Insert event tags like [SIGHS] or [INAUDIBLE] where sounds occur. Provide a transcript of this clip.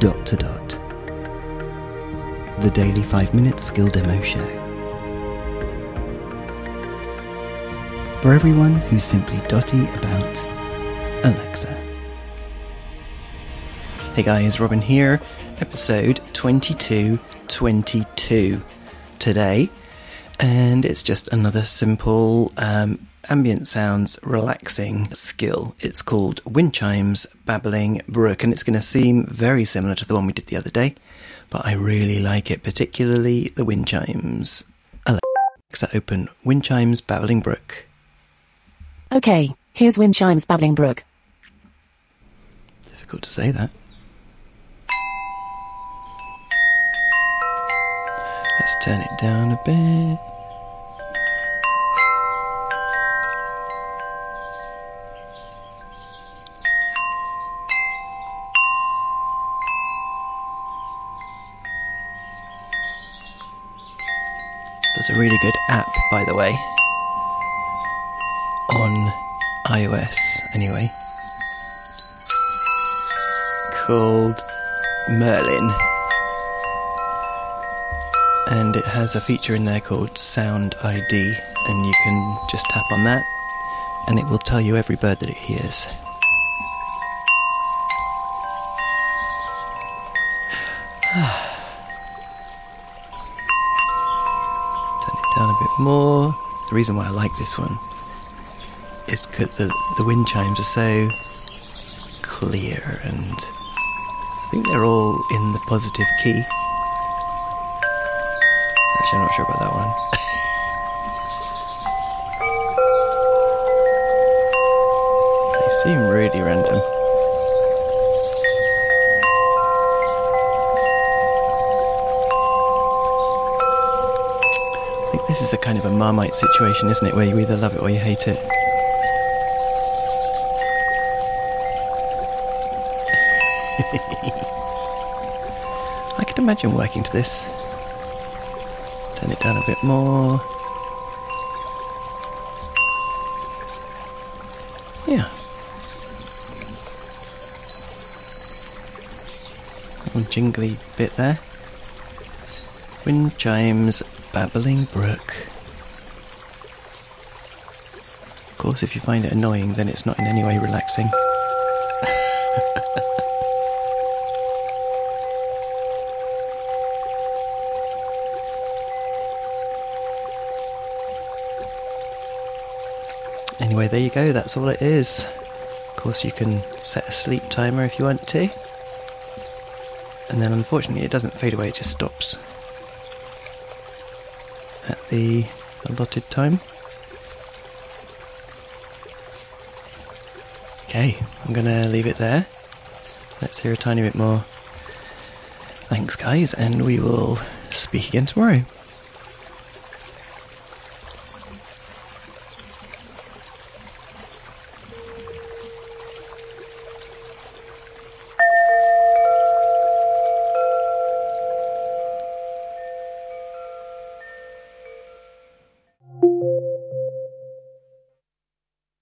Dot to Dot, the daily 5 minute skill demo show. For everyone who's simply dotty about Alexa. Hey guys, Robin here, episode 2222 today, and it's just another simple um, ambient sounds relaxing skill. It's called Wind Chimes Babbling Brook, and it's going to seem very similar to the one we did the other day, but I really like it, particularly the wind chimes. Alexa, open Wind Chimes Babbling Brook. Okay, here's Wind Chimes Babbling Brook. Difficult to say that. Let's turn it down a bit. There's a really good app, by the way, on iOS, anyway, called Merlin. And it has a feature in there called Sound ID, and you can just tap on that, and it will tell you every bird that it hears. Turn [SIGHS] ah. Down a bit more. The reason why I like this one is because the, the wind chimes are so clear and I think they're all in the positive key. Actually, I'm not sure about that one. [LAUGHS] they seem really random. This is a kind of a marmite situation, isn't it? Where you either love it or you hate it. [LAUGHS] I can imagine working to this. Turn it down a bit more. Yeah. Little jingly bit there. Wind chimes, babbling brook. Of course, if you find it annoying, then it's not in any way relaxing. [LAUGHS] Anyway, there you go, that's all it is. Of course, you can set a sleep timer if you want to. And then unfortunately, it doesn't fade away, it just stops at the allotted time. Okay, I'm gonna leave it there. Let's hear a tiny bit more. Thanks, guys, and we will speak again tomorrow.